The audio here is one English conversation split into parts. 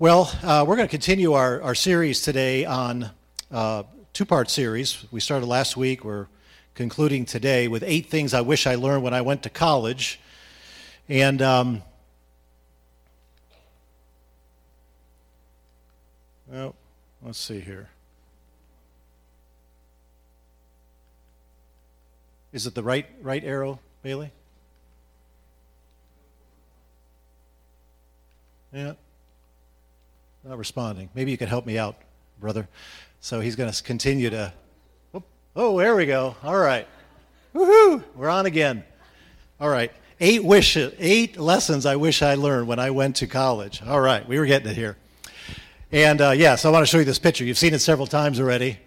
Well, uh, we're going to continue our, our series today on uh, two part series. We started last week. We're concluding today with eight things I wish I learned when I went to college. And um, well, let's see here. Is it the right right arrow, Bailey? Yeah. Not responding. Maybe you could help me out, brother. So he's going to continue to. Oh, oh, there we go. All right. Woohoo! We're on again. All right. Eight wishes, eight lessons I wish I learned when I went to college. All right, we were getting it here. And uh, yes, I want to show you this picture. You've seen it several times already.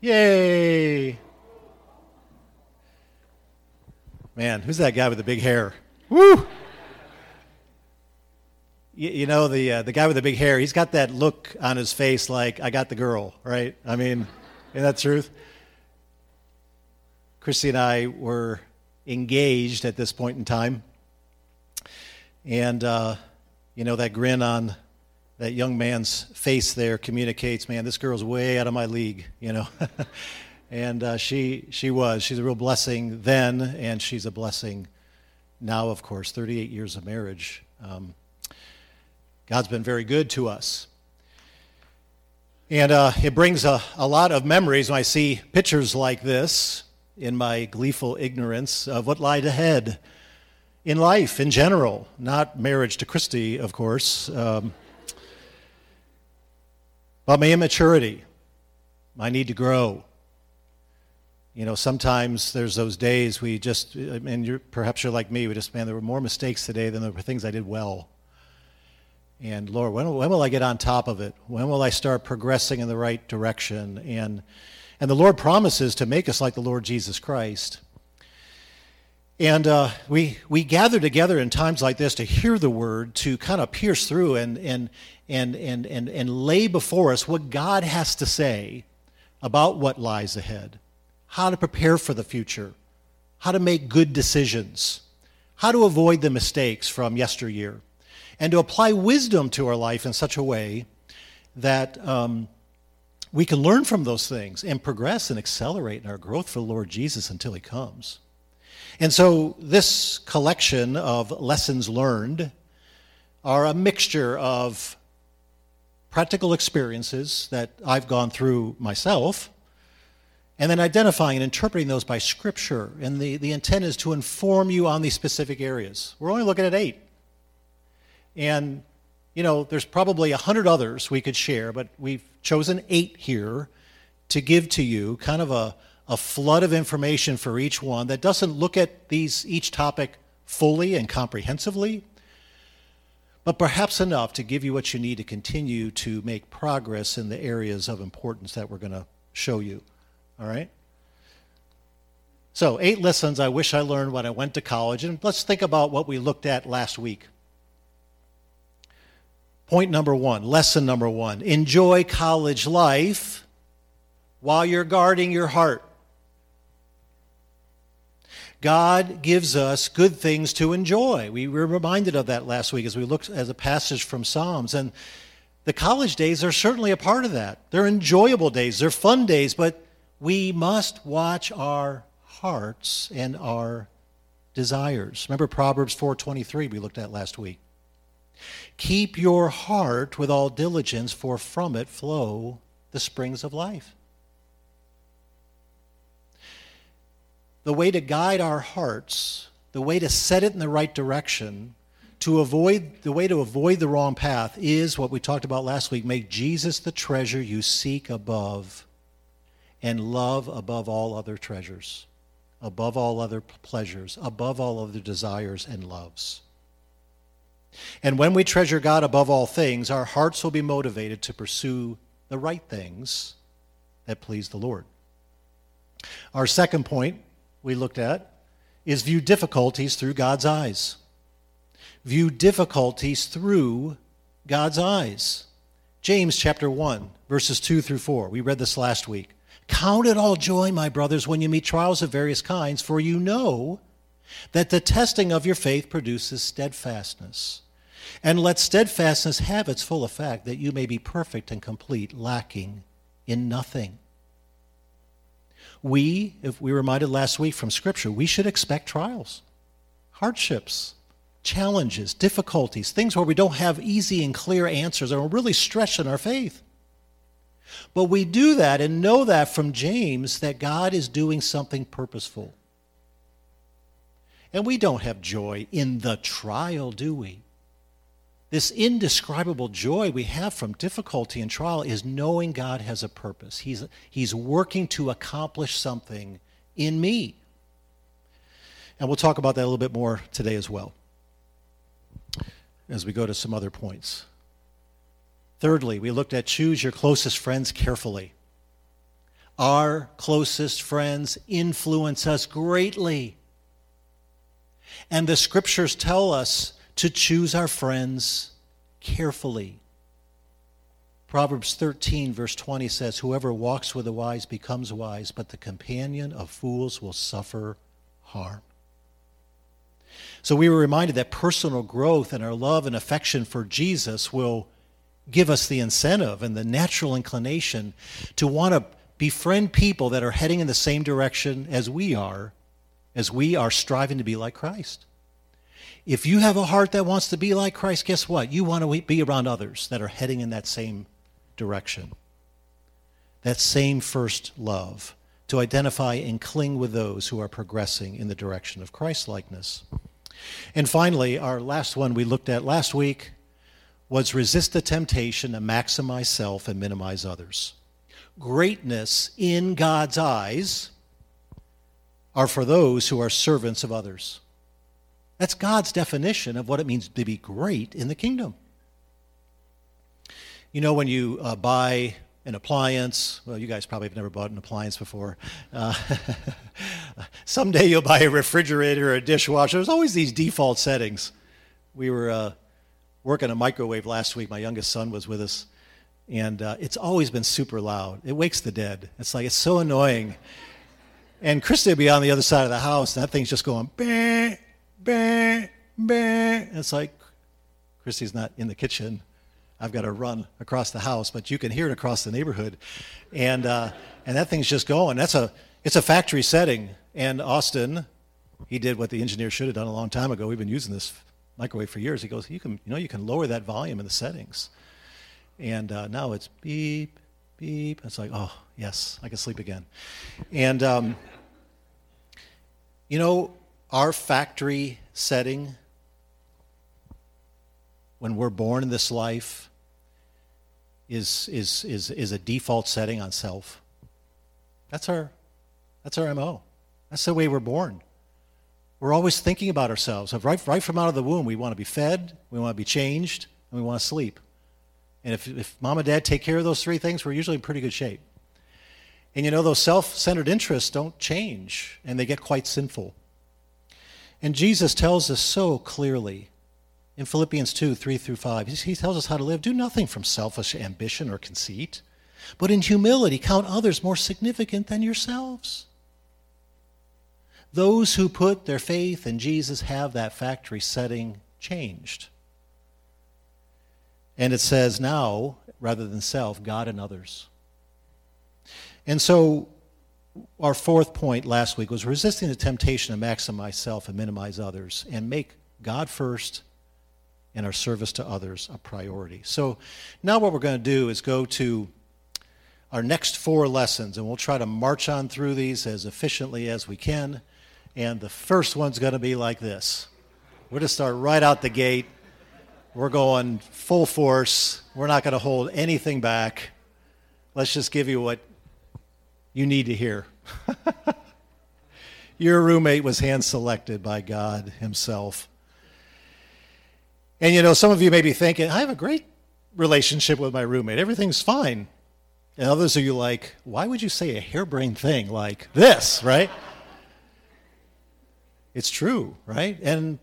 Yay! Man, who's that guy with the big hair? Woo! You, you know the uh, the guy with the big hair. He's got that look on his face like I got the girl, right? I mean, isn't that truth? Christy and I were engaged at this point in time, and uh, you know that grin on that young man's face there communicates, man, this girl's way out of my league, you know. and uh, she she was. She's a real blessing then, and she's a blessing now. Of course, 38 years of marriage. Um, God's been very good to us. And uh, it brings a, a lot of memories when I see pictures like this in my gleeful ignorance of what lied ahead in life in general, not marriage to Christy, of course, um, but my immaturity, my need to grow. You know, sometimes there's those days we just, and you're, perhaps you're like me, we just, man, there were more mistakes today than there were things I did well. And Lord, when, when will I get on top of it? When will I start progressing in the right direction? And, and the Lord promises to make us like the Lord Jesus Christ. And uh, we, we gather together in times like this to hear the word, to kind of pierce through and, and, and, and, and, and lay before us what God has to say about what lies ahead, how to prepare for the future, how to make good decisions, how to avoid the mistakes from yesteryear and to apply wisdom to our life in such a way that um, we can learn from those things and progress and accelerate in our growth for the Lord Jesus until He comes. And so, this collection of lessons learned are a mixture of practical experiences that I've gone through myself, and then identifying and interpreting those by Scripture. And the, the intent is to inform you on these specific areas. We're only looking at eight. And, you know, there's probably a hundred others we could share, but we've chosen eight here to give to you, kind of a, a flood of information for each one that doesn't look at these each topic fully and comprehensively, but perhaps enough to give you what you need to continue to make progress in the areas of importance that we're going to show you. All right? So, eight lessons I wish I learned when I went to college. And let's think about what we looked at last week. Point number one, lesson number one enjoy college life while you're guarding your heart. God gives us good things to enjoy. We were reminded of that last week as we looked at a passage from Psalms. And the college days are certainly a part of that. They're enjoyable days, they're fun days, but we must watch our hearts and our desires. Remember Proverbs 4:23 we looked at last week. Keep your heart with all diligence, for from it flow the springs of life. The way to guide our hearts, the way to set it in the right direction, to avoid the way to avoid the wrong path is what we talked about last week make Jesus the treasure you seek above and love above all other treasures, above all other pleasures, above all other desires and loves. And when we treasure God above all things, our hearts will be motivated to pursue the right things that please the Lord. Our second point we looked at is view difficulties through God's eyes. View difficulties through God's eyes. James chapter 1, verses 2 through 4. We read this last week. Count it all joy, my brothers, when you meet trials of various kinds, for you know that the testing of your faith produces steadfastness. And let steadfastness have its full effect, that you may be perfect and complete, lacking in nothing. We, if we were reminded last week from Scripture, we should expect trials, hardships, challenges, difficulties, things where we don't have easy and clear answers, and we're really stretching our faith. But we do that and know that from James that God is doing something purposeful. And we don't have joy in the trial, do we? This indescribable joy we have from difficulty and trial is knowing God has a purpose. He's, he's working to accomplish something in me. And we'll talk about that a little bit more today as well as we go to some other points. Thirdly, we looked at choose your closest friends carefully. Our closest friends influence us greatly. And the scriptures tell us to choose our friends carefully. Proverbs 13, verse 20 says, Whoever walks with the wise becomes wise, but the companion of fools will suffer harm. So we were reminded that personal growth and our love and affection for Jesus will give us the incentive and the natural inclination to want to befriend people that are heading in the same direction as we are, as we are striving to be like Christ. If you have a heart that wants to be like Christ, guess what? You want to be around others that are heading in that same direction. That same first love, to identify and cling with those who are progressing in the direction of Christ likeness. And finally, our last one we looked at last week was resist the temptation to maximize self and minimize others. Greatness in God's eyes are for those who are servants of others. That's God's definition of what it means to be great in the kingdom. You know, when you uh, buy an appliance. Well, you guys probably have never bought an appliance before. Uh, someday you'll buy a refrigerator or a dishwasher. There's always these default settings. We were uh, working a microwave last week. My youngest son was with us, and uh, it's always been super loud. It wakes the dead. It's like, it's so annoying. And Christy would be on the other side of the house, and that thing's just going, bah, bah. And it's like, Christy's not in the kitchen I've got to run across the house, but you can hear it across the neighborhood, and uh, and that thing's just going. That's a it's a factory setting, and Austin, he did what the engineer should have done a long time ago. We've been using this microwave for years. He goes, you can you know you can lower that volume in the settings, and uh, now it's beep beep. It's like oh yes, I can sleep again, and um, you know our factory setting when we're born in this life is, is, is, is a default setting on self. That's our, that's our MO. That's the way we're born. We're always thinking about ourselves. Right, right from out of the womb, we want to be fed, we want to be changed, and we want to sleep. And if, if mom and dad take care of those three things, we're usually in pretty good shape. And you know, those self centered interests don't change, and they get quite sinful. And Jesus tells us so clearly in Philippians 2 3 through 5. He tells us how to live. Do nothing from selfish ambition or conceit, but in humility count others more significant than yourselves. Those who put their faith in Jesus have that factory setting changed. And it says now, rather than self, God and others. And so, our fourth point last week was resisting the temptation to maximize self and minimize others and make God first and our service to others a priority. So now what we're going to do is go to our next four lessons, and we'll try to march on through these as efficiently as we can. And the first one's going to be like this. We're going to start right out the gate. We're going full force. We're not going to hold anything back. Let's just give you what you need to hear. Your roommate was hand selected by God Himself. And you know, some of you may be thinking, I have a great relationship with my roommate. Everything's fine. And others of you like, why would you say a harebrained thing like this, right? it's true, right? And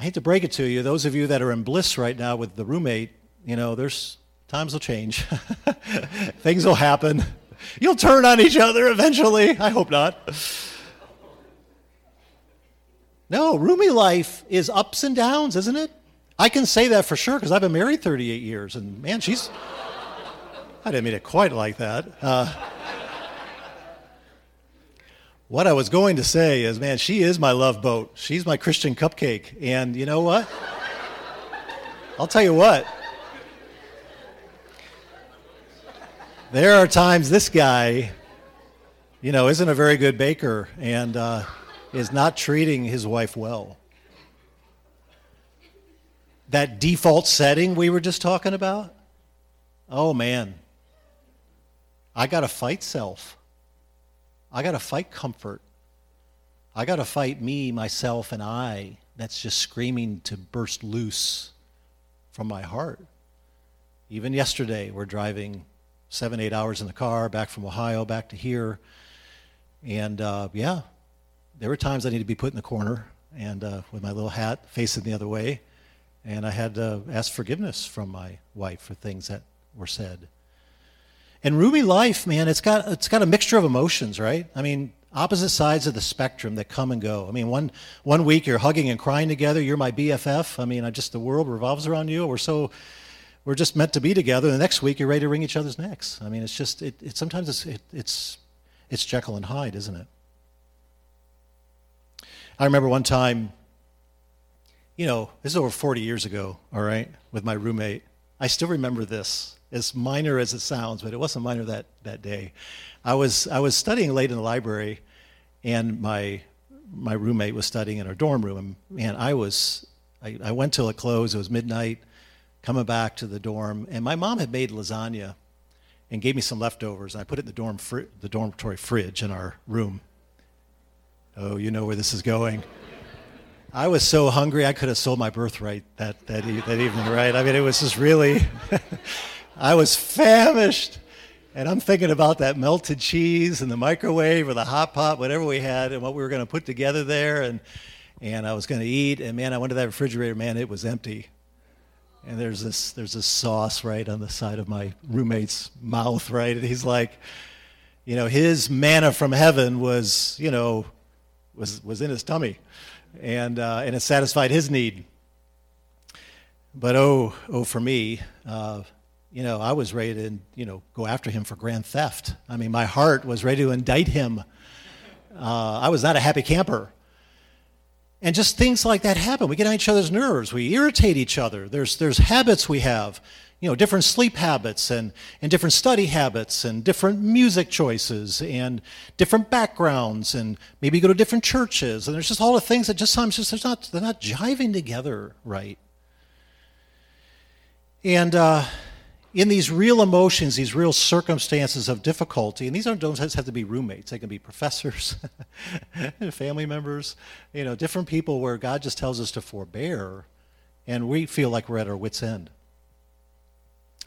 I hate to break it to you, those of you that are in bliss right now with the roommate, you know, there's times will change. Things will happen. You'll turn on each other eventually. I hope not. No, roomie life is ups and downs, isn't it? I can say that for sure because I've been married 38 years, and man, she's. I didn't mean it quite like that. Uh, what I was going to say is, man, she is my love boat. She's my Christian cupcake. And you know what? I'll tell you what. There are times this guy, you know, isn't a very good baker and uh, is not treating his wife well. That default setting we were just talking about, oh man, I got to fight self. I got to fight comfort. I got to fight me, myself, and I that's just screaming to burst loose from my heart. Even yesterday, we're driving seven, eight hours in the car back from Ohio back to here. And uh, yeah, there were times I needed to be put in the corner and uh, with my little hat facing the other way. And I had to ask forgiveness from my wife for things that were said. And roomie life, man, it's got it's got a mixture of emotions, right? I mean, opposite sides of the spectrum that come and go. I mean, one one week you're hugging and crying together. You're my BFF. I mean, I just the world revolves around you. We're so we're just meant to be together. The next week you're ready to wring each other's necks. I mean, it's just it, it sometimes it's it, it's it's Jekyll and Hyde, isn't it? I remember one time, you know, this is over 40 years ago, all right, with my roommate. I still remember this as minor as it sounds, but it wasn't minor that, that day. I was, I was studying late in the library, and my, my roommate was studying in our dorm room. And I was, I, I went till it closed. It was midnight, coming back to the dorm, and my mom had made lasagna and gave me some leftovers. And I put it in the, dorm fr- the dormitory fridge in our room. Oh, you know where this is going. I was so hungry I could have sold my birthright that, that, e- that evening, right? I mean, it was just really. I was famished. And I'm thinking about that melted cheese and the microwave or the hot pot, whatever we had, and what we were going to put together there. And, and I was going to eat. And man, I went to that refrigerator, man, it was empty. And there's this, there's this sauce right on the side of my roommate's mouth, right? And he's like, you know, his manna from heaven was, you know, was, was in his tummy. And, uh, and it satisfied his need. But oh, oh, for me, uh, you know, I was ready to, you know, go after him for grand theft. I mean, my heart was ready to indict him. Uh, I was not a happy camper. And just things like that happen. We get on each other's nerves. We irritate each other. There's, there's habits we have, you know, different sleep habits and, and different study habits and different music choices and different backgrounds and maybe go to different churches. And there's just all the things that just sometimes just, not, they're not jiving together right. And, uh, in these real emotions, these real circumstances of difficulty, and these don't, don't have to be roommates, they can be professors, family members, you know, different people where God just tells us to forbear, and we feel like we're at our wits' end.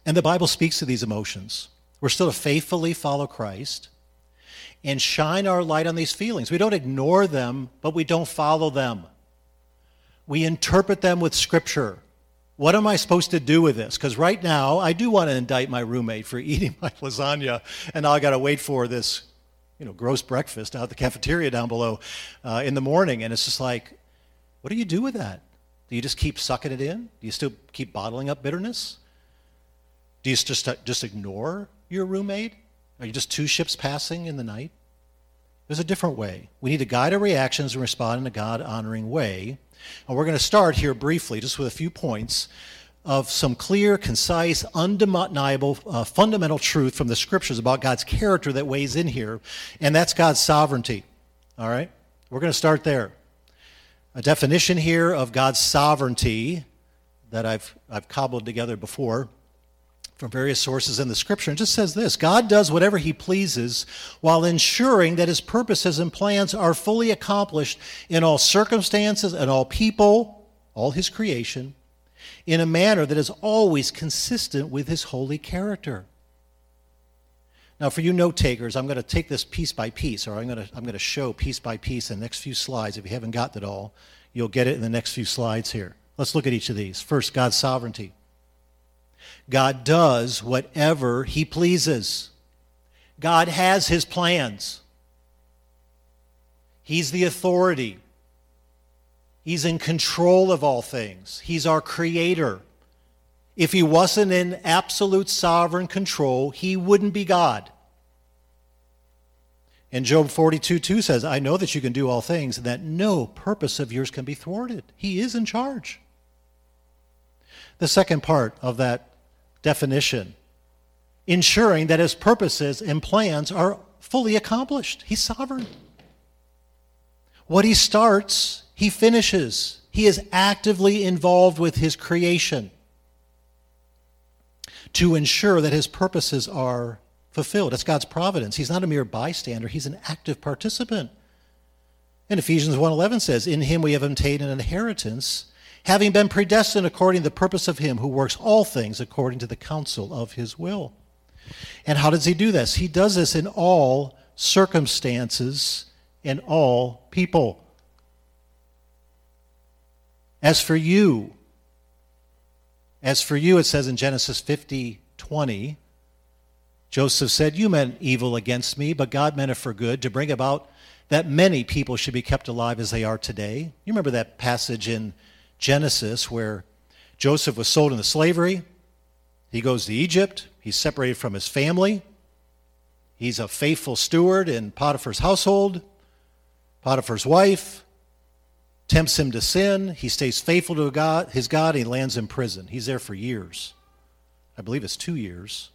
And the Bible speaks to these emotions. We're still to faithfully follow Christ and shine our light on these feelings. We don't ignore them, but we don't follow them. We interpret them with Scripture. What am I supposed to do with this? Because right now, I do want to indict my roommate for eating my lasagna, and now I got to wait for this, you know, gross breakfast out the cafeteria down below uh, in the morning. And it's just like, what do you do with that? Do you just keep sucking it in? Do you still keep bottling up bitterness? Do you just just ignore your roommate? Are you just two ships passing in the night? There's a different way. We need to guide our reactions and respond in a God honoring way. And we're going to start here briefly, just with a few points of some clear, concise, undeniable, uh, fundamental truth from the scriptures about God's character that weighs in here, and that's God's sovereignty. All right? We're going to start there. A definition here of God's sovereignty that I've, I've cobbled together before from various sources in the scripture and just says this God does whatever he pleases while ensuring that his purposes and plans are fully accomplished in all circumstances and all people, all his creation, in a manner that is always consistent with his holy character. Now, for you note takers, I'm going to take this piece by piece, or I'm going, to, I'm going to show piece by piece in the next few slides. If you haven't got it all, you'll get it in the next few slides here. Let's look at each of these. First, God's sovereignty. God does whatever he pleases. God has his plans. He's the authority. He's in control of all things. He's our creator. If he wasn't in absolute sovereign control, he wouldn't be God. And Job 42 2 says, I know that you can do all things and that no purpose of yours can be thwarted. He is in charge. The second part of that definition, ensuring that his purposes and plans are fully accomplished. He's sovereign. What he starts, he finishes. He is actively involved with his creation to ensure that his purposes are fulfilled. That's God's providence. He's not a mere bystander, he's an active participant. And Ephesians 1:11 says, "In him we have obtained an inheritance, having been predestined according to the purpose of him who works all things according to the counsel of his will." And how does he do this? He does this in all circumstances and all people. As for you, as for you, it says in Genesis 50 20, Joseph said, You meant evil against me, but God meant it for good to bring about that many people should be kept alive as they are today. You remember that passage in Genesis where Joseph was sold into slavery? He goes to Egypt, he's separated from his family, he's a faithful steward in Potiphar's household. Potiphar's wife tempts him to sin. He stays faithful to God, his God. He lands in prison. He's there for years. I believe it's two years.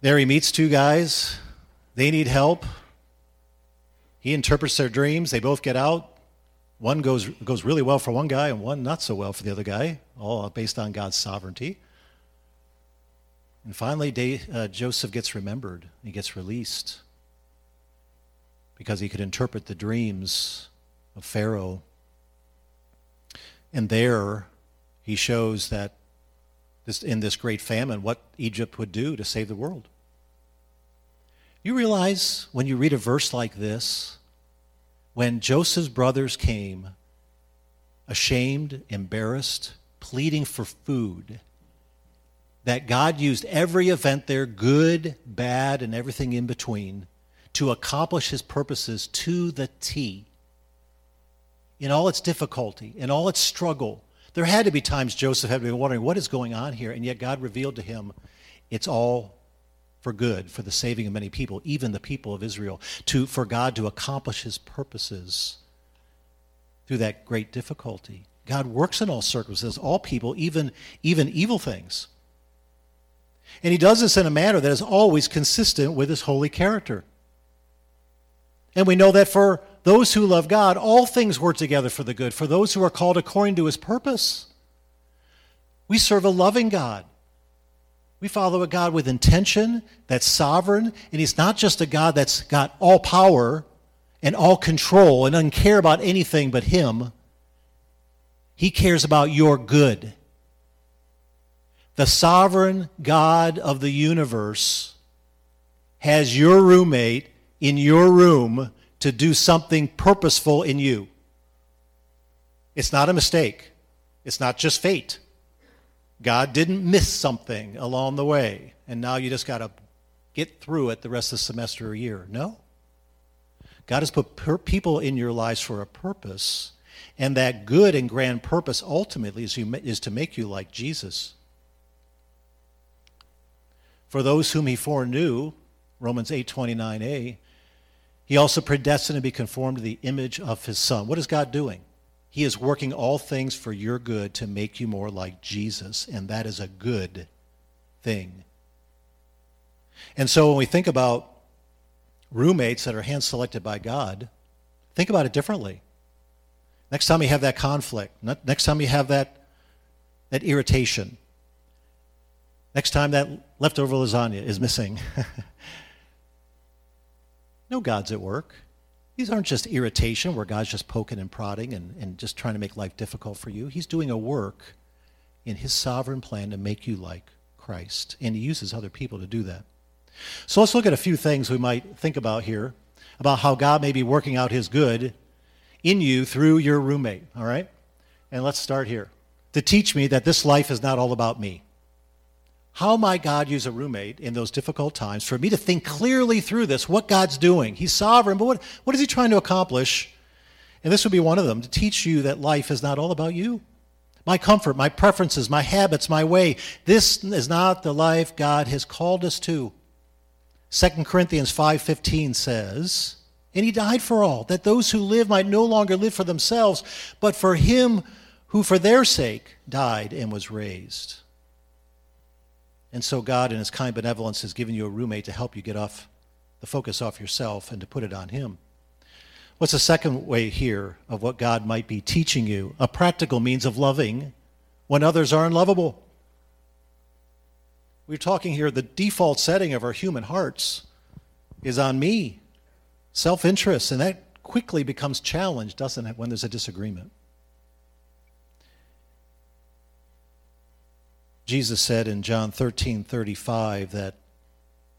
There he meets two guys. They need help. He interprets their dreams. They both get out. One goes, goes really well for one guy and one not so well for the other guy, all based on God's sovereignty. And finally, uh, Joseph gets remembered. He gets released because he could interpret the dreams of Pharaoh. And there he shows that this, in this great famine what Egypt would do to save the world. You realize when you read a verse like this, when Joseph's brothers came, ashamed, embarrassed, pleading for food, that God used every event there, good, bad, and everything in between, to accomplish his purposes to the T. In all its difficulty, in all its struggle, there had to be times Joseph had been wondering what is going on here, and yet God revealed to him it's all for good, for the saving of many people, even the people of Israel, to, for God to accomplish his purposes through that great difficulty. God works in all circumstances, all people, even, even evil things. And he does this in a manner that is always consistent with his holy character. And we know that for those who love God, all things work together for the good, for those who are called according to his purpose. We serve a loving God. We follow a God with intention, that's sovereign, and he's not just a God that's got all power and all control and doesn't care about anything but him. He cares about your good. The sovereign God of the universe has your roommate in your room to do something purposeful in you. It's not a mistake, it's not just fate. God didn't miss something along the way, and now you just got to get through it the rest of the semester or year. No. God has put per- people in your lives for a purpose, and that good and grand purpose ultimately is, you, is to make you like Jesus. For those whom he foreknew, Romans 8:29a, he also predestined to be conformed to the image of his Son. What is God doing? He is working all things for your good to make you more like Jesus, and that is a good thing. And so when we think about roommates that are hand selected by God, think about it differently. Next time you have that conflict, next time you have that, that irritation, next time that leftover lasagna is missing. No God's at work. These aren't just irritation where God's just poking and prodding and, and just trying to make life difficult for you. He's doing a work in his sovereign plan to make you like Christ. And he uses other people to do that. So let's look at a few things we might think about here about how God may be working out his good in you through your roommate, all right? And let's start here. To teach me that this life is not all about me. How might God use a roommate in those difficult times for me to think clearly through this, what God's doing? He's sovereign, but what, what is He trying to accomplish? And this would be one of them to teach you that life is not all about you. My comfort, my preferences, my habits, my way. This is not the life God has called us to. 2 Corinthians 5:15 says, "And he died for all, that those who live might no longer live for themselves, but for him who for their sake died and was raised." And so God in his kind benevolence has given you a roommate to help you get off the focus off yourself and to put it on him. What's the second way here of what God might be teaching you? A practical means of loving when others are unlovable. We're talking here, the default setting of our human hearts is on me, self interest, and that quickly becomes challenged, doesn't it, when there's a disagreement? Jesus said in John 13 35 that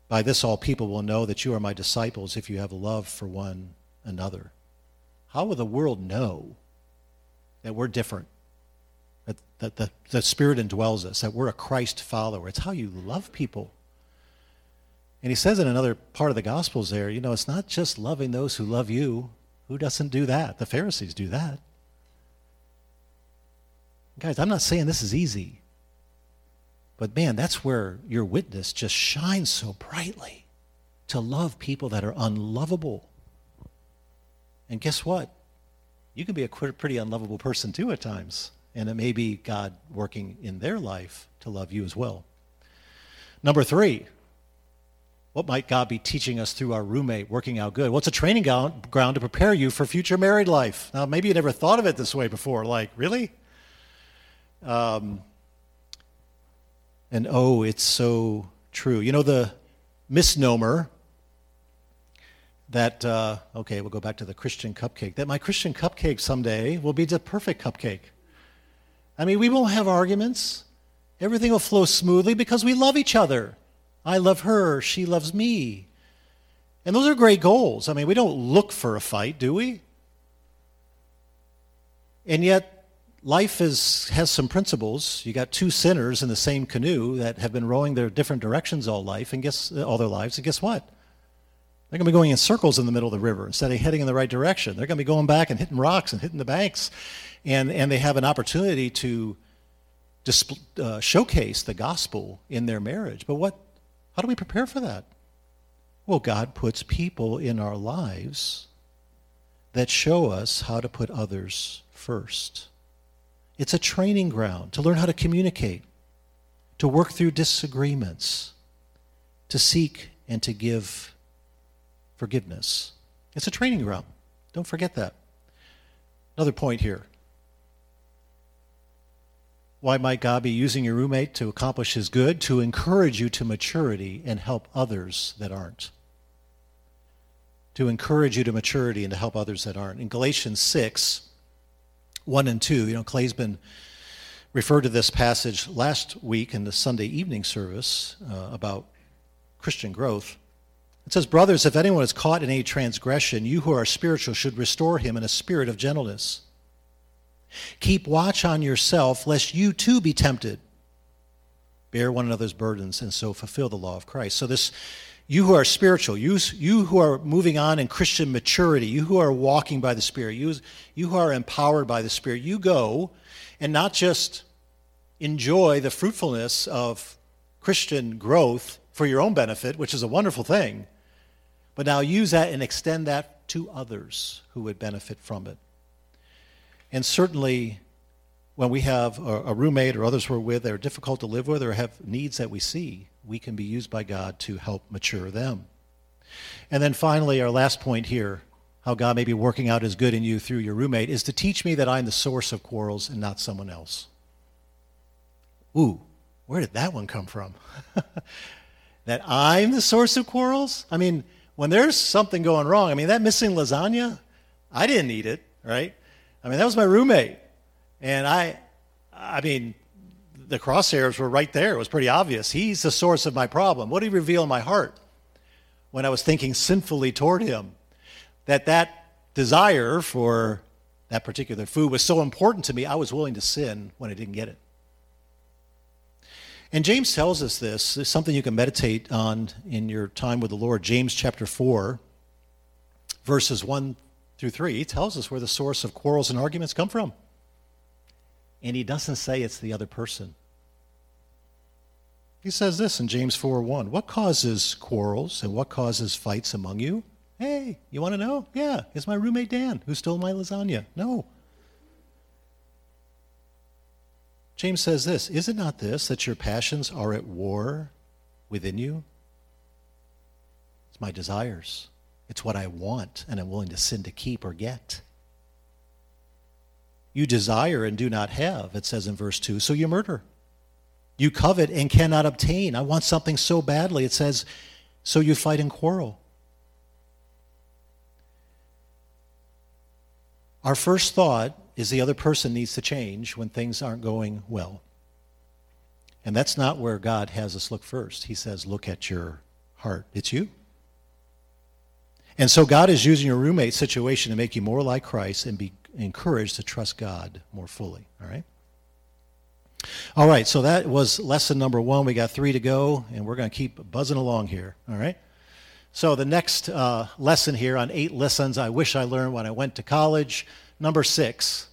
by this all people will know that you are my disciples if you have love for one another. How will the world know that we're different? That, that the, the Spirit indwells us, that we're a Christ follower. It's how you love people. And he says in another part of the Gospels there, you know, it's not just loving those who love you. Who doesn't do that? The Pharisees do that. Guys, I'm not saying this is easy. But man, that's where your witness just shines so brightly to love people that are unlovable. And guess what? You can be a pretty unlovable person too at times. And it may be God working in their life to love you as well. Number three, what might God be teaching us through our roommate working out good? What's a training ground to prepare you for future married life? Now, maybe you never thought of it this way before. Like, really? Um, and oh, it's so true. You know, the misnomer that, uh, okay, we'll go back to the Christian cupcake, that my Christian cupcake someday will be the perfect cupcake. I mean, we won't have arguments. Everything will flow smoothly because we love each other. I love her, she loves me. And those are great goals. I mean, we don't look for a fight, do we? And yet, life is, has some principles. You got two sinners in the same canoe that have been rowing their different directions all life, and guess all their lives. And guess what? They're going to be going in circles in the middle of the river instead of heading in the right direction. They're going to be going back and hitting rocks and hitting the banks. And, and they have an opportunity to disp- uh, showcase the gospel in their marriage. But what, how do we prepare for that? Well, God puts people in our lives that show us how to put others first. It's a training ground to learn how to communicate, to work through disagreements, to seek and to give forgiveness. It's a training ground. Don't forget that. Another point here. Why might God be using your roommate to accomplish his good? To encourage you to maturity and help others that aren't. To encourage you to maturity and to help others that aren't. In Galatians 6, 1 and 2, you know, Clay's been referred to this passage last week in the Sunday evening service uh, about Christian growth. It says, Brothers, if anyone is caught in any transgression, you who are spiritual should restore him in a spirit of gentleness. Keep watch on yourself, lest you too be tempted. Bear one another's burdens and so fulfill the law of Christ. So, this, you who are spiritual, you, you who are moving on in Christian maturity, you who are walking by the Spirit, you, you who are empowered by the Spirit, you go and not just enjoy the fruitfulness of Christian growth for your own benefit, which is a wonderful thing, but now use that and extend that to others who would benefit from it. And certainly, when we have a, roommate or others we're with that are difficult to live with or have needs that we see, we can be used by God to help mature them. And then finally, our last point here how God may be working out his good in you through your roommate is to teach me that I'm the source of quarrels and not someone else. Ooh, where did that one come from? that I'm the source of quarrels? I mean, when there's something going wrong, I mean, that missing lasagna, I didn't eat it, right? I mean, that was my roommate. And I, I mean, the crosshairs were right there. It was pretty obvious. He's the source of my problem. What did he reveal in my heart when I was thinking sinfully toward him? That that desire for that particular food was so important to me, I was willing to sin when I didn't get it. And James tells us this. Something you can meditate on in your time with the Lord. James chapter 4, verses 1 through 3, he tells us where the source of quarrels and arguments come from. And he doesn't say it's the other person. He says this in James 4 1. What causes quarrels and what causes fights among you? Hey, you want to know? Yeah, it's my roommate Dan who stole my lasagna. No. James says this Is it not this, that your passions are at war within you? It's my desires. It's what I want and I'm willing to sin to keep or get. You desire and do not have, it says in verse 2, so you murder. You covet and cannot obtain. I want something so badly, it says, so you fight and quarrel. Our first thought is the other person needs to change when things aren't going well. And that's not where God has us look first. He says, look at your heart. It's you. And so God is using your roommate situation to make you more like Christ and be encouraged to trust God more fully. All right? All right, so that was lesson number one. We got three to go, and we're going to keep buzzing along here. All right? So the next uh, lesson here on eight lessons I wish I learned when I went to college. Number six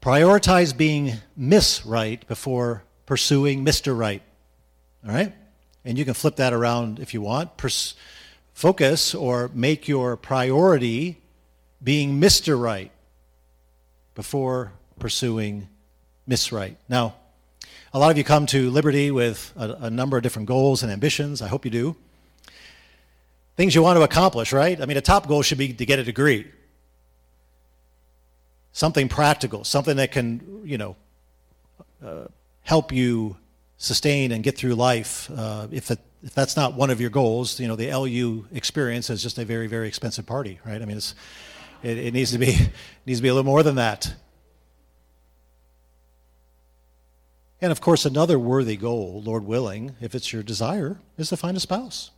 prioritize being Miss Right before pursuing Mr. Right. All right? And you can flip that around if you want. Pers- focus or make your priority being Mr. Right before pursuing Miss Right. Now, a lot of you come to Liberty with a, a, number of different goals and ambitions. I hope you do. Things you want to accomplish, right? I mean, a top goal should be to get a degree. Something practical, something that can, you know, uh, help you sustain and get through life uh, if it if that's not one of your goals, you know, the LU experience is just a very, very expensive party, right? I mean, it's, it, it needs to be needs to be a little more than that. And of course, another worthy goal, Lord willing, if it's your desire, is to find a spouse.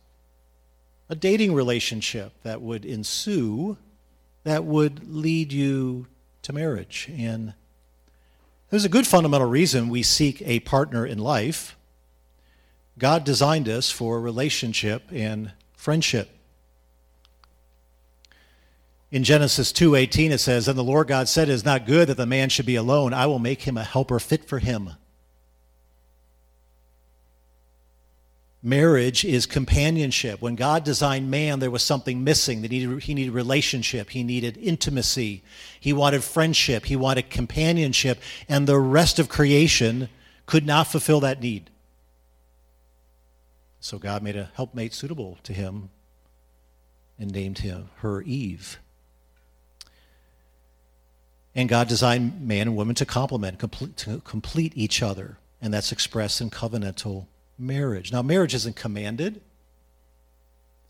A dating relationship that would ensue, that would lead you to marriage. And there's a good fundamental reason we seek a partner in life God designed us for relationship and friendship. In Genesis 2:18 it says, "And the Lord God said, it is not good that the man should be alone. I will make him a helper fit for him." Marriage is companionship. When God designed man, there was something missing. He needed relationship. He needed intimacy. He wanted friendship. He wanted companionship. And the rest of creation could not fulfill that need. So God made a helpmate suitable to him and named him her Eve. And God designed man and woman to complement, complete, to complete each other. And that's expressed in covenantal marriage. Now, marriage isn't commanded.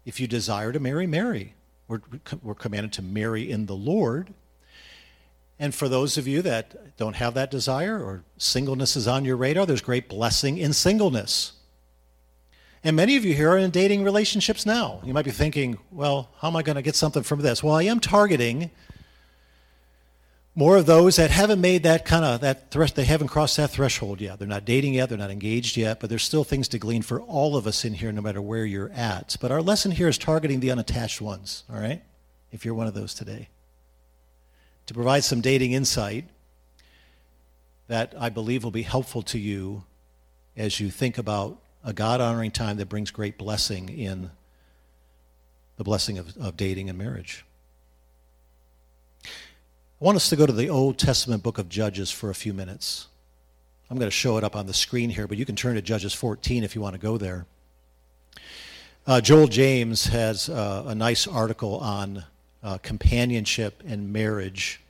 If you desire to marry, marry. We're, we're commanded to marry in the Lord. And for those of you that don't have that desire or singleness is on your radar, there's great blessing in singleness. And many of you here are in dating relationships now. You might be thinking, well, how am I going to get something from this? Well, I am targeting more of those that haven't made that kind of that thresh they haven't crossed that threshold yet. They're not dating yet, they're not engaged yet, but there's still things to glean for all of us in here no matter where you're at. But our lesson here is targeting the unattached ones, all right? If you're one of those today. To provide some dating insight that I believe will be helpful to you as you think about a God honoring time that brings great blessing in the blessing of, of dating and marriage. I want us to go to the Old Testament book of Judges for a few minutes. I'm going to show it up on the screen here, but you can turn to Judges 14 if you want to go there. Uh, Joel James has uh, a nice article on uh, companionship and marriage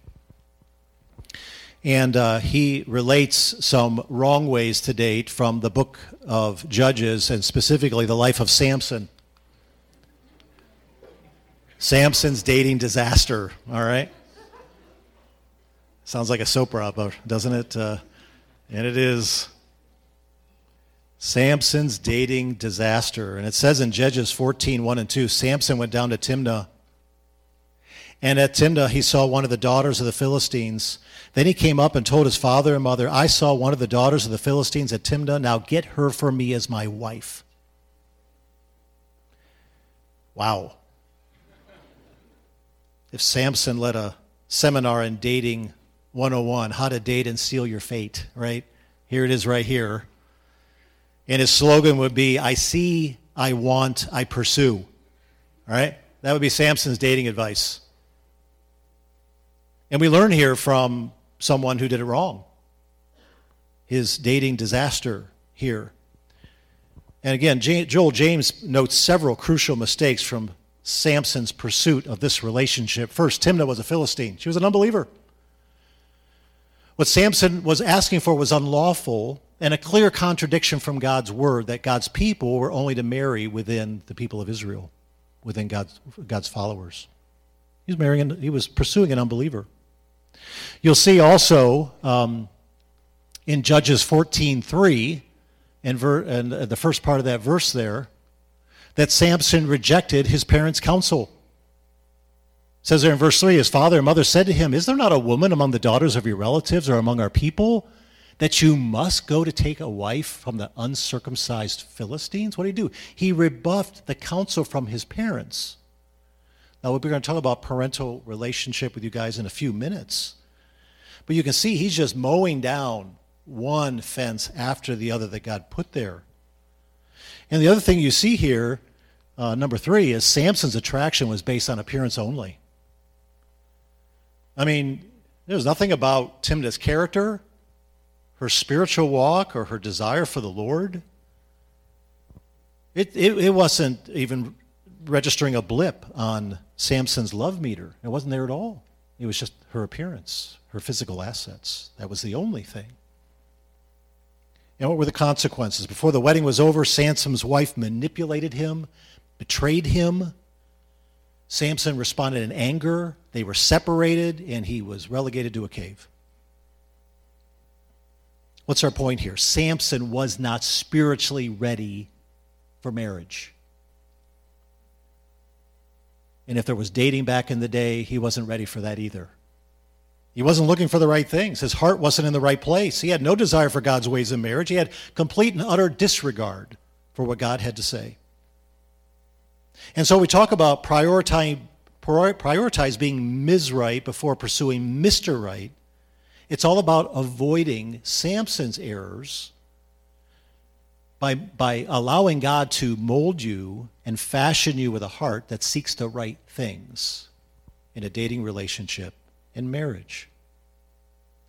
and uh, he relates some wrong ways to date from the book of Judges and specifically the life of Samson. Samson's dating disaster, all right? Sounds like a soap opera, doesn't it? Uh, and it is. Samson's dating disaster. And it says in Judges 14, 1 and 2, Samson went down to Timnah. And at Timnah, he saw one of the daughters of the Philistines. Then he came up and told his father and mother, I saw one of the daughters of the Philistines at Timnah. Now get her for me as my wife. Wow. if Samson led a seminar in dating 101, how to date and seal your fate, right? Here it is right here. And his slogan would be I see, I want, I pursue. All right? That would be Samson's dating advice. And we learn here from someone who did it wrong. His dating disaster here. And again, Joel James notes several crucial mistakes from Samson's pursuit of this relationship. First, Timnah was a Philistine, she was an unbeliever. What Samson was asking for was unlawful and a clear contradiction from God's word that God's people were only to marry within the people of Israel, within God's, God's followers. He was marrying, he was pursuing an unbeliever. You'll see also um, in Judges 14:3, and, ver- and the first part of that verse there, that Samson rejected his parents' counsel. Says there in verse 3 his father and mother said to him, Is there not a woman among the daughters of your relatives or among our people that you must go to take a wife from the uncircumcised Philistines? What did he do? He rebuffed the counsel from his parents. Now, we're going to talk about parental relationship with you guys in a few minutes. But you can see he's just mowing down one fence after the other that God put there. And the other thing you see here, uh, number three, is Samson's attraction was based on appearance only. I mean, there's nothing about Timna's character, her spiritual walk, or her desire for the Lord. It, it, it wasn't even registering a blip on Samson's love meter. It wasn't there at all. It was just her appearance, her physical assets. That was the only thing. And what were the consequences? Before the wedding was over, Samson's wife manipulated him, betrayed him. Samson responded in anger. They were separated, and he was relegated to a cave. What's our point here? Samson was not spiritually ready for marriage. And if there was dating back in the day, he wasn't ready for that either. He wasn't looking for the right things. His heart wasn't in the right place. He had no desire for God's ways in marriage. He had complete and utter disregard for what God had to say. And so we talk about prioritize, prioritize being Ms. Right before pursuing Mr. Right. It's all about avoiding Samson's errors by, by allowing God to mold you and fashion you with a heart that seeks the right things in a dating relationship and marriage.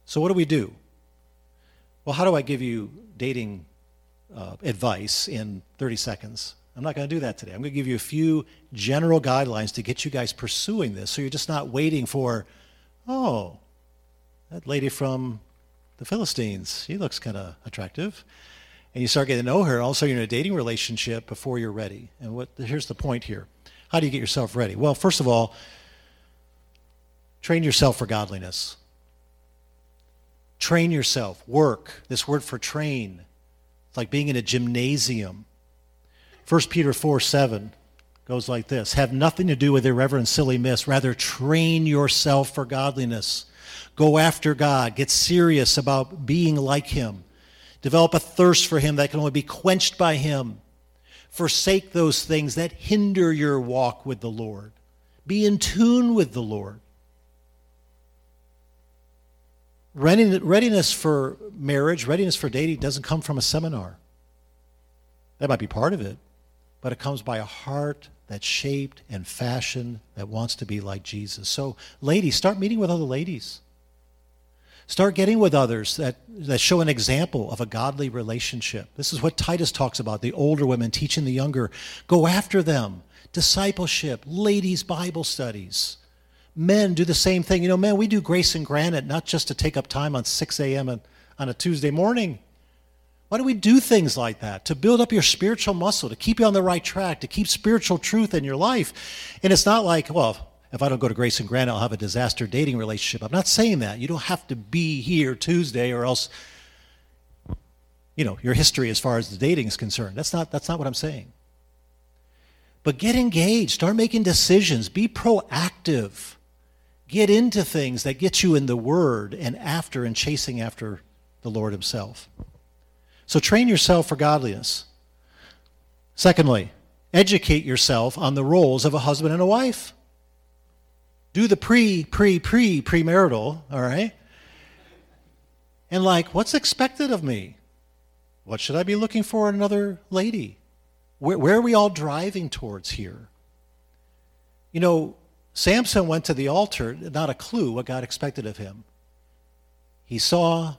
So, what do we do? Well, how do I give you dating uh, advice in 30 seconds? I'm not going to do that today. I'm going to give you a few general guidelines to get you guys pursuing this so you're just not waiting for, oh, that lady from the Philistines, she looks kind of attractive and you start getting to know her, also you're in a dating relationship before you're ready. And what here's the point here. How do you get yourself ready? Well, first of all, train yourself for godliness. Train yourself, work. This word for train, it's like being in a gymnasium. 1 Peter 4 7 goes like this Have nothing to do with irreverent, silly myths. Rather, train yourself for godliness. Go after God. Get serious about being like Him. Develop a thirst for Him that can only be quenched by Him. Forsake those things that hinder your walk with the Lord. Be in tune with the Lord. Readiness for marriage, readiness for dating doesn't come from a seminar. That might be part of it, but it comes by a heart that's shaped and fashioned that wants to be like Jesus. So, ladies, start meeting with other ladies. Start getting with others that, that show an example of a godly relationship. This is what Titus talks about the older women teaching the younger. Go after them. Discipleship, ladies' Bible studies. Men do the same thing. You know, men, we do grace and granite not just to take up time on 6 a.m. on a Tuesday morning. Why do we do things like that? To build up your spiritual muscle, to keep you on the right track, to keep spiritual truth in your life. And it's not like, well, if I don't go to Grace and Grant, I'll have a disaster dating relationship. I'm not saying that. You don't have to be here Tuesday or else, you know, your history as far as the dating is concerned. That's not, that's not what I'm saying. But get engaged, start making decisions, be proactive. Get into things that get you in the Word and after and chasing after the Lord Himself. So train yourself for godliness. Secondly, educate yourself on the roles of a husband and a wife. do the pre, pre, pre, premarital, all right? And like, what's expected of me? What should I be looking for in another lady? Where, where are we all driving towards here? You know, Samson went to the altar, not a clue what God expected of him. He saw,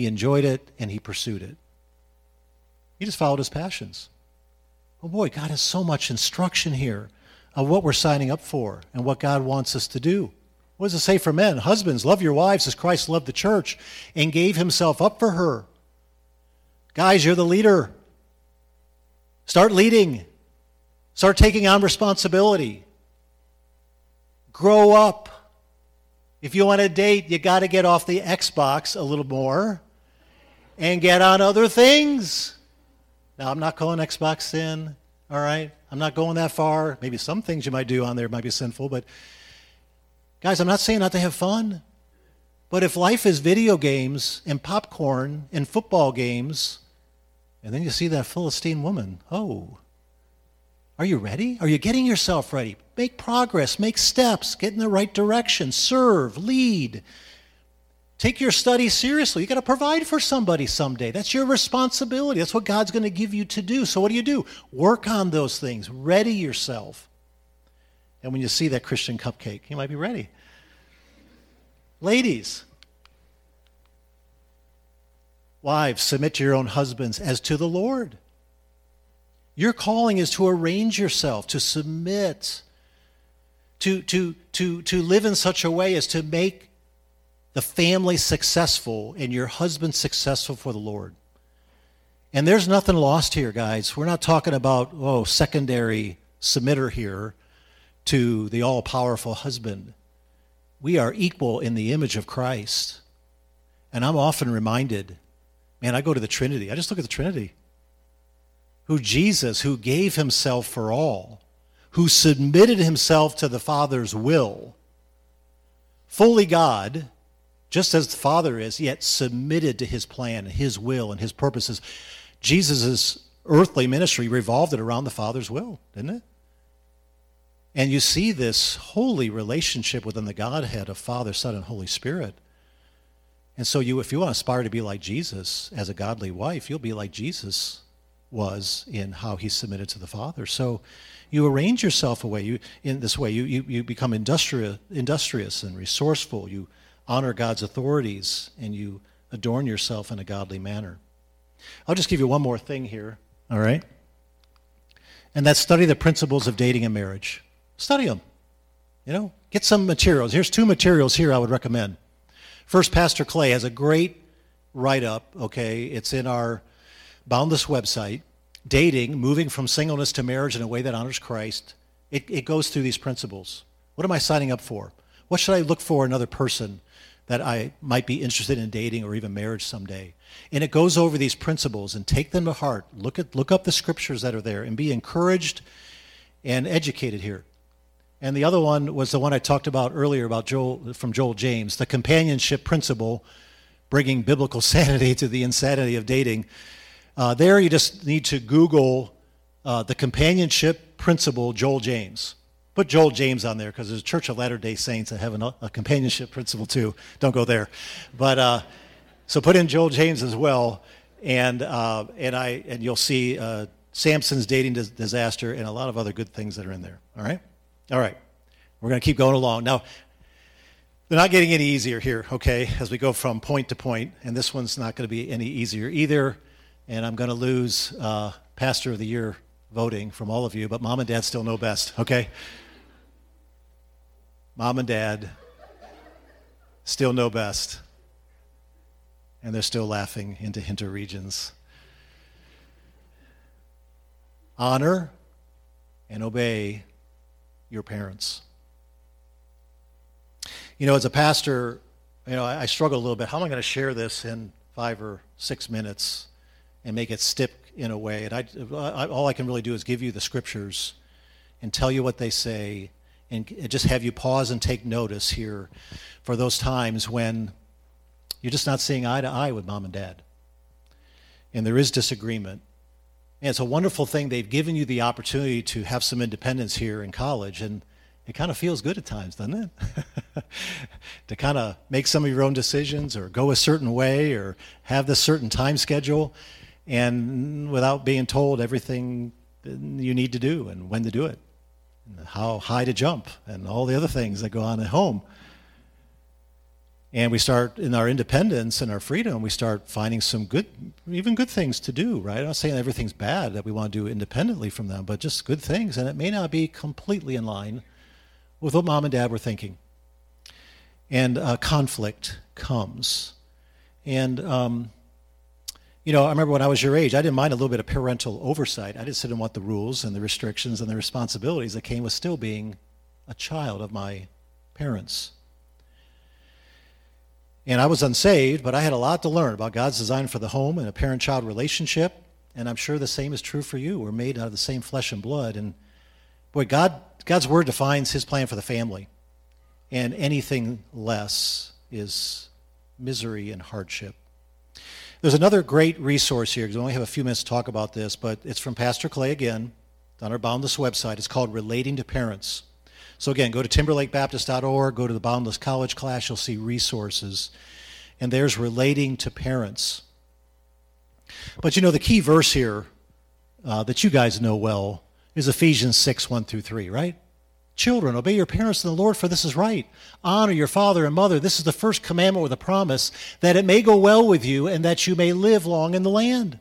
he enjoyed it, and he pursued it. He just followed his passions. Oh boy, God has so much instruction here of what we're signing up for and what God wants us to do. What does it say for men? Husbands, love your wives as Christ loved the church and gave himself up for her. Guys, you're the leader. Start leading. Start taking on responsibility. Grow up. If you want to date, you got to get off the Xbox a little more and get on other things. Now, I'm not calling Xbox sin, all right? I'm not going that far. Maybe some things you might do on there might be sinful, but guys, I'm not saying not to have fun. But if life is video games and popcorn and football games, and then you see that Philistine woman, oh, are you ready? Are you getting yourself ready? Make progress, make steps, get in the right direction, serve, lead. Take your study seriously. You got to provide for somebody someday. That's your responsibility. That's what God's going to give you to do. So what do you do? Work on those things. Ready yourself. And when you see that Christian cupcake, you might be ready. Ladies, wives, submit to your own husbands as to the Lord. Your calling is to arrange yourself, to submit, to, to, to, to live in such a way as to make the family successful and your husband successful for the Lord. And there's nothing lost here, guys. We're not talking about, oh, secondary submitter here to the all powerful husband. We are equal in the image of Christ. And I'm often reminded, man, I go to the Trinity. I just look at the Trinity who Jesus, who gave himself for all, who submitted himself to the Father's will, fully God, just as the Father is, yet submitted to his plan, his will, and his purposes. Jesus' earthly ministry revolved it around the Father's will, didn't it? And you see this holy relationship within the Godhead of Father, Son, and Holy Spirit. And so you if you want to aspire to be like Jesus as a godly wife, you'll be like Jesus was in how he submitted to the Father. So you arrange yourself away you, in this way. You, you, you become industrious, industrious and resourceful. You honor God's authorities and you adorn yourself in a godly manner. I'll just give you one more thing here, all right? And that's study the principles of dating and marriage. Study them. You know, get some materials. Here's two materials here I would recommend. First, Pastor Clay has a great write up, okay? It's in our Boundless website, dating, moving from singleness to marriage in a way that honors Christ, it, it goes through these principles. What am I signing up for? What should I look for another person that I might be interested in dating or even marriage someday? And it goes over these principles and take them to heart. Look at look up the scriptures that are there and be encouraged and educated here. And the other one was the one I talked about earlier about Joel from Joel James, the companionship principle, bringing biblical sanity to the insanity of dating. Uh, there, you just need to Google uh, the companionship principle, Joel James. Put Joel James on there because there's a Church of Latter day Saints that have an, a companionship principle too. Don't go there. But uh, so put in Joel James as well, and, uh, and, I, and you'll see uh, Samson's dating dis- disaster and a lot of other good things that are in there. All right? All right. We're going to keep going along. Now, they're not getting any easier here, okay, as we go from point to point, and this one's not going to be any easier either and I'm going to lose uh, Pastor of the Year voting from all of you, but mom and dad still know best, okay? Mom and dad still know best. And they're still laughing into hinter regions. Honor and obey your parents. You know, as a pastor, you know, I, I struggle a little bit. How am I going to share this in five or six minutes? and make it stick in a way. And I, I, all I can really do is give you the scriptures and tell you what they say and just have you pause and take notice here for those times when you're just not seeing eye to eye with mom and dad. And there is disagreement. And it's a wonderful thing. They've given you the opportunity to have some independence here in college. And, It kind of feels good at times, doesn't it? to kind of make some of your own decisions or go a certain way or have this certain time schedule and without being told everything you need to do and when to do it, and how high to jump, and all the other things that go on at home. And we start in our independence and our freedom, we start finding some good, even good things to do, right? I'm not saying everything's bad that we want to do independently from them, but just good things. And it may not be completely in line with what mom and dad were thinking. And uh, conflict comes. And um, you know, I remember when I was your age, I didn't mind a little bit of parental oversight. I just didn't want the rules and the restrictions and the responsibilities that came with still being a child of my parents. And I was unsaved, but I had a lot to learn about God's design for the home and a parent child relationship. And I'm sure the same is true for you. We're made out of the same flesh and blood. And boy, God, God's word defines his plan for the family. And anything less is misery and hardship. There's another great resource here because we only have a few minutes to talk about this, but it's from Pastor Clay again on our Boundless website. It's called Relating to Parents. So again, go to timberlakebaptist.org, go to the Boundless College class, you'll see resources. And there's relating to parents. But you know, the key verse here uh, that you guys know well is Ephesians 6 1 through 3, right? Children, obey your parents in the Lord, for this is right. Honor your father and mother. This is the first commandment with a promise that it may go well with you and that you may live long in the land.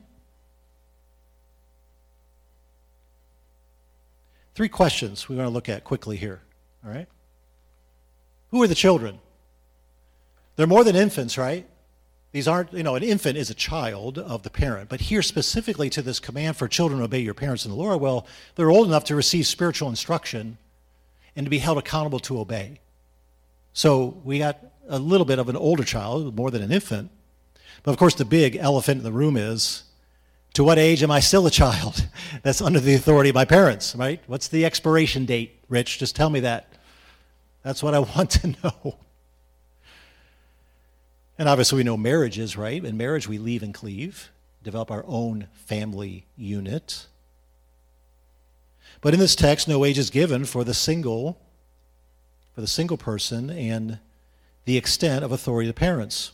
Three questions we're going to look at quickly here. All right? Who are the children? They're more than infants, right? These aren't, you know, an infant is a child of the parent. But here, specifically to this command for children, obey your parents in the Lord, well, they're old enough to receive spiritual instruction and to be held accountable to obey. So we got a little bit of an older child, more than an infant. But of course, the big elephant in the room is to what age am I still a child that's under the authority of my parents, right? What's the expiration date, Rich? Just tell me that. That's what I want to know. And obviously, we know marriage is, right? In marriage, we leave and cleave, develop our own family unit. But in this text, no age is given for the single, for the single person and the extent of authority the parents.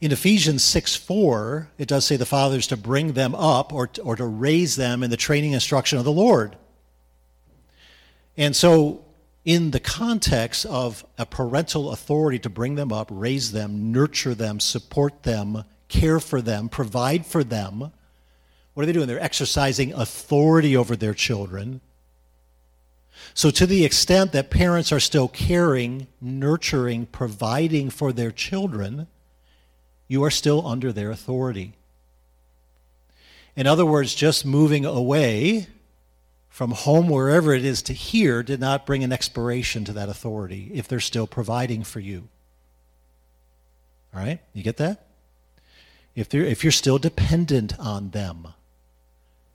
In Ephesians 6 4, it does say the fathers to bring them up or, or to raise them in the training instruction of the Lord. And so, in the context of a parental authority to bring them up, raise them, nurture them, support them, care for them, provide for them, what are they doing? They're exercising authority over their children. So, to the extent that parents are still caring, nurturing, providing for their children, you are still under their authority. In other words, just moving away from home, wherever it is, to here did not bring an expiration to that authority if they're still providing for you. All right? You get that? If, if you're still dependent on them.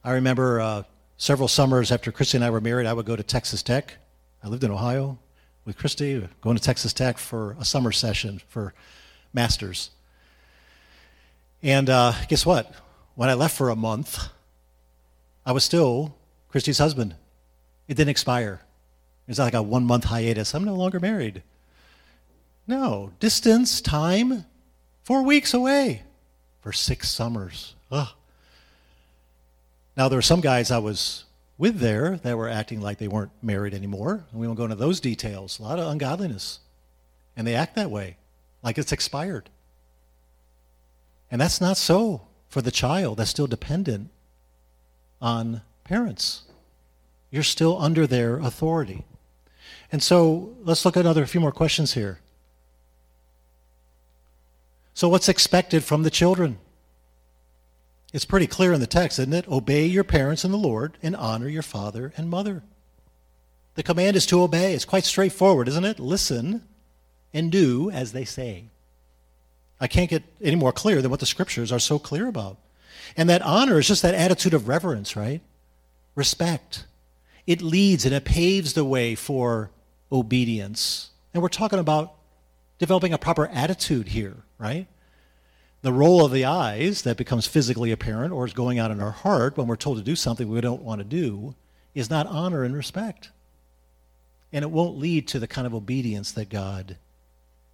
I remember uh, several summers after Christy and I were married, I would go to Texas Tech. I lived in Ohio with Christy, going to Texas Tech for a summer session for masters. And uh, guess what? When I left for a month, I was still Christy's husband. It didn't expire. It's not like a one month hiatus. I'm no longer married. No, distance, time, four weeks away for six summers. Ugh. Now, there were some guys I was with there that were acting like they weren't married anymore. And we won't go into those details. A lot of ungodliness. And they act that way, like it's expired. And that's not so for the child that's still dependent on parents. You're still under their authority. And so let's look at another few more questions here. So, what's expected from the children? It's pretty clear in the text, isn't it? Obey your parents in the Lord and honor your father and mother. The command is to obey. It's quite straightforward, isn't it? Listen and do as they say. I can't get any more clear than what the scriptures are so clear about. And that honor is just that attitude of reverence, right? Respect. It leads and it paves the way for obedience. And we're talking about developing a proper attitude here, right? The roll of the eyes that becomes physically apparent or is going on in our heart when we're told to do something we don't want to do is not honor and respect. And it won't lead to the kind of obedience that God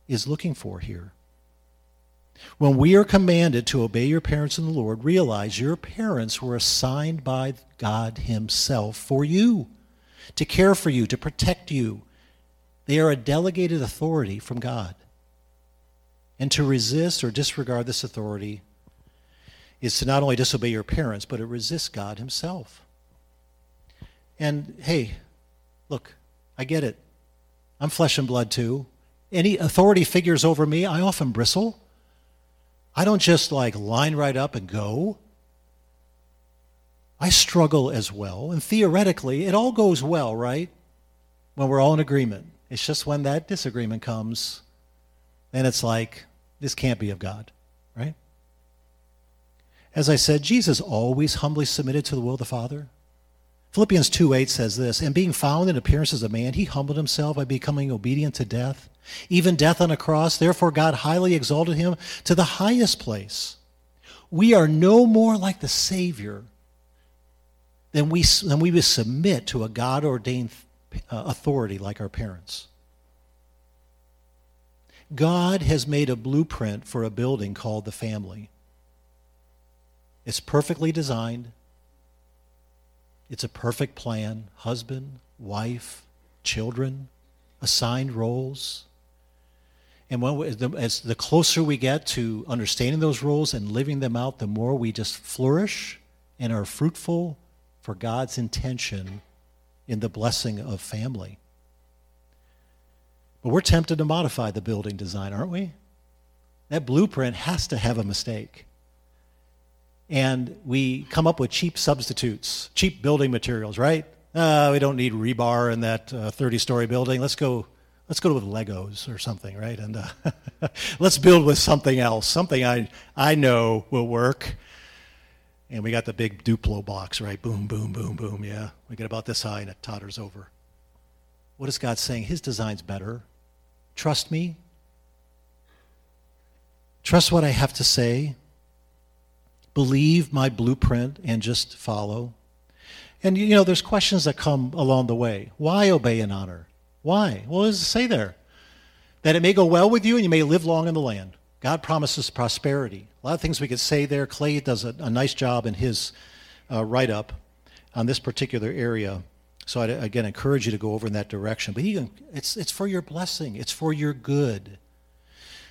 is looking for here. When we are commanded to obey your parents in the Lord, realize your parents were assigned by God Himself for you, to care for you, to protect you. They are a delegated authority from God. And to resist or disregard this authority is to not only disobey your parents, but to resist God Himself. And hey, look, I get it. I'm flesh and blood too. Any authority figures over me, I often bristle. I don't just like line right up and go. I struggle as well. And theoretically, it all goes well, right? When we're all in agreement. It's just when that disagreement comes, then it's like, this can't be of God, right? As I said, Jesus always humbly submitted to the will of the Father. Philippians 2 8 says this, and being found in appearance as a man, he humbled himself by becoming obedient to death, even death on a cross. Therefore, God highly exalted him to the highest place. We are no more like the Savior than we, than we would submit to a God ordained uh, authority like our parents. God has made a blueprint for a building called the family. It's perfectly designed. It's a perfect plan husband, wife, children, assigned roles. And when, as the closer we get to understanding those roles and living them out, the more we just flourish and are fruitful for God's intention in the blessing of family. But we're tempted to modify the building design, aren't we? That blueprint has to have a mistake. And we come up with cheap substitutes, cheap building materials, right? Uh, we don't need rebar in that 30 uh, story building. Let's go, let's go with Legos or something, right? And uh, let's build with something else, something I, I know will work. And we got the big Duplo box, right? Boom, boom, boom, boom. Yeah. We get about this high and it totters over. What is God saying? His design's better. Trust me. Trust what I have to say. Believe my blueprint and just follow. And you know, there's questions that come along the way. Why obey and honor? Why? Well, what does it say there? That it may go well with you and you may live long in the land. God promises prosperity. A lot of things we could say there. Clay does a, a nice job in his uh, write up on this particular area. So I again encourage you to go over in that direction. But he, it's it's for your blessing. It's for your good.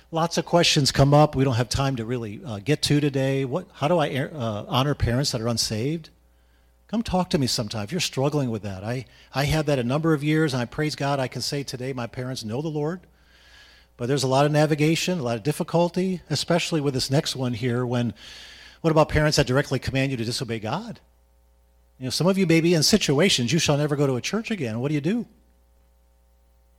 Lots of questions come up. We don't have time to really uh, get to today. What? How do I uh, honor parents that are unsaved? Come talk to me sometime if you're struggling with that. I I had that a number of years, and I praise God. I can say today my parents know the Lord. But there's a lot of navigation, a lot of difficulty, especially with this next one here. When, what about parents that directly command you to disobey God? You know, some of you may be in situations you shall never go to a church again. What do you do?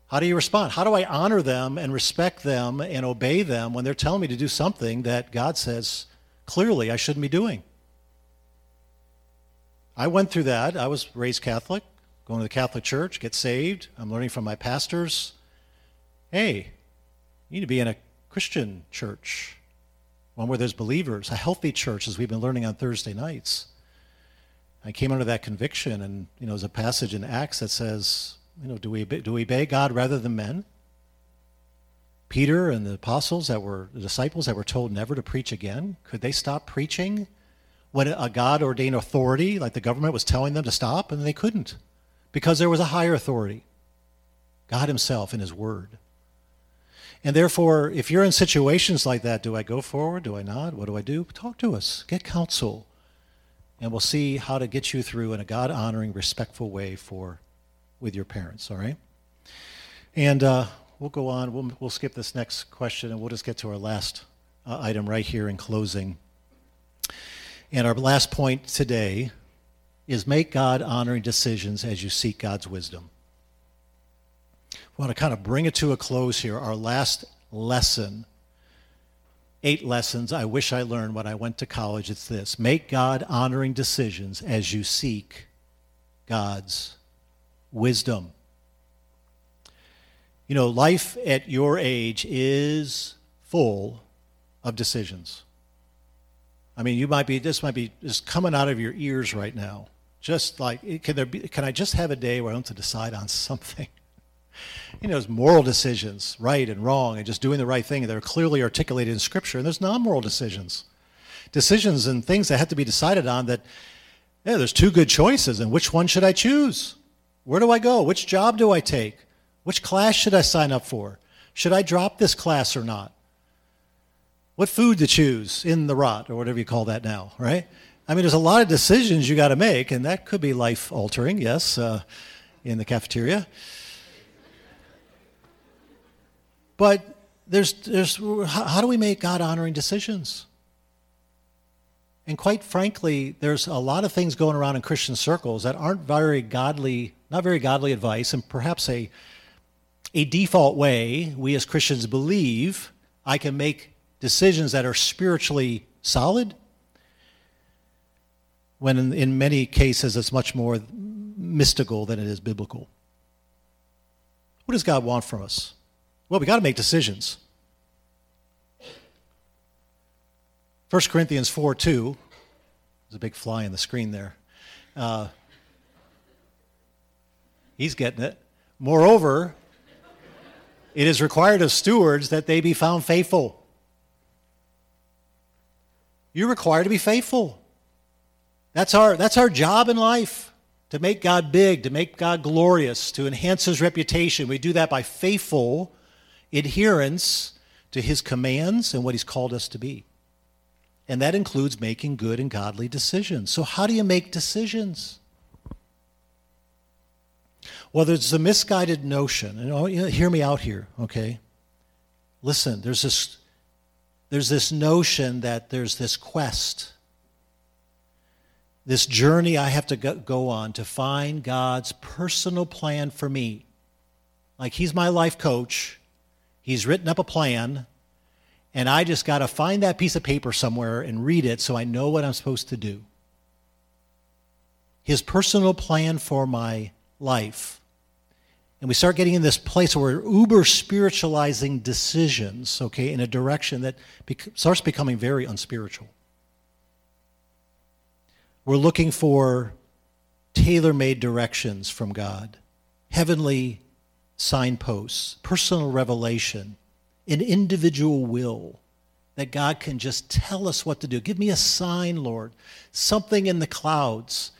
How do you respond? How do I honor them and respect them and obey them when they're telling me to do something that God says clearly I shouldn't be doing? I went through that. I was raised Catholic, going to the Catholic Church, get saved. I'm learning from my pastors. Hey, you need to be in a Christian church, one where there's believers, a healthy church, as we've been learning on Thursday nights. I came under that conviction, and you know, there's a passage in Acts that says, you know, do we do we obey God rather than men? Peter and the apostles that were the disciples that were told never to preach again, could they stop preaching when a God ordained authority, like the government, was telling them to stop? And they couldn't because there was a higher authority God Himself in His Word. And therefore, if you're in situations like that, do I go forward? Do I not? What do I do? Talk to us, get counsel and we'll see how to get you through in a God honoring, respectful way for with your parents. All right, and uh, we'll go on. We'll we'll skip this next question, and we'll just get to our last uh, item right here in closing. And our last point today is make God honoring decisions as you seek God's wisdom. We want to kind of bring it to a close here. Our last lesson eight lessons I wish I learned when I went to college. It's this make God honoring decisions as you seek God's wisdom. You know, life at your age is full of decisions. I mean, you might be, this might be just coming out of your ears right now. Just like, can, there be, can I just have a day where I have to decide on something? You know, there's moral decisions, right and wrong, and just doing the right thing that are clearly articulated in Scripture, and there's non moral decisions. Decisions and things that have to be decided on that, yeah, there's two good choices, and which one should I choose? Where do I go? Which job do I take? Which class should I sign up for? Should I drop this class or not? What food to choose in the rot, or whatever you call that now, right? I mean, there's a lot of decisions you got to make, and that could be life altering, yes, uh, in the cafeteria. But there's, there's, how do we make God honoring decisions? And quite frankly, there's a lot of things going around in Christian circles that aren't very godly, not very godly advice, and perhaps a, a default way we as Christians believe I can make decisions that are spiritually solid, when in, in many cases it's much more mystical than it is biblical. What does God want from us? Well, we got to make decisions. 1 Corinthians 4 2. There's a big fly in the screen there. Uh, he's getting it. Moreover, it is required of stewards that they be found faithful. You're required to be faithful. That's our, that's our job in life to make God big, to make God glorious, to enhance his reputation. We do that by faithful adherence to his commands and what he's called us to be. And that includes making good and godly decisions. So, how do you make decisions? Well, there's a misguided notion, and oh, hear me out here, okay? Listen, there's this, there's this notion that there's this quest, this journey I have to go on to find God's personal plan for me. Like He's my life coach, He's written up a plan, and I just got to find that piece of paper somewhere and read it so I know what I'm supposed to do. His personal plan for my life. And we start getting in this place where we're uber spiritualizing decisions, okay, in a direction that starts becoming very unspiritual. We're looking for tailor made directions from God, heavenly signposts, personal revelation, an individual will that God can just tell us what to do. Give me a sign, Lord, something in the clouds,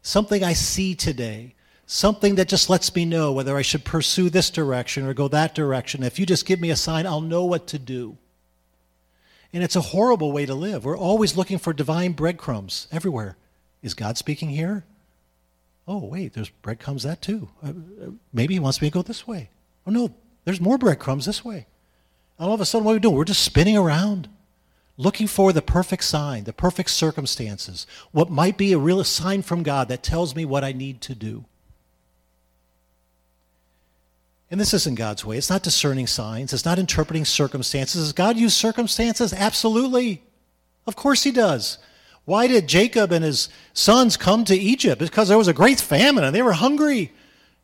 something I see today, something that just lets me know whether I should pursue this direction or go that direction. If you just give me a sign, I'll know what to do. And it's a horrible way to live. We're always looking for divine breadcrumbs everywhere. Is God speaking here? Oh, wait, there's breadcrumbs that too. Uh, uh, maybe he wants me to go this way. Oh, no, there's more breadcrumbs this way. And all of a sudden, what are we doing? We're just spinning around, looking for the perfect sign, the perfect circumstances, what might be a real sign from God that tells me what I need to do. And this isn't God's way. It's not discerning signs. It's not interpreting circumstances. Does God use circumstances? Absolutely. Of course he does. Why did Jacob and his sons come to Egypt? It's Because there was a great famine and they were hungry.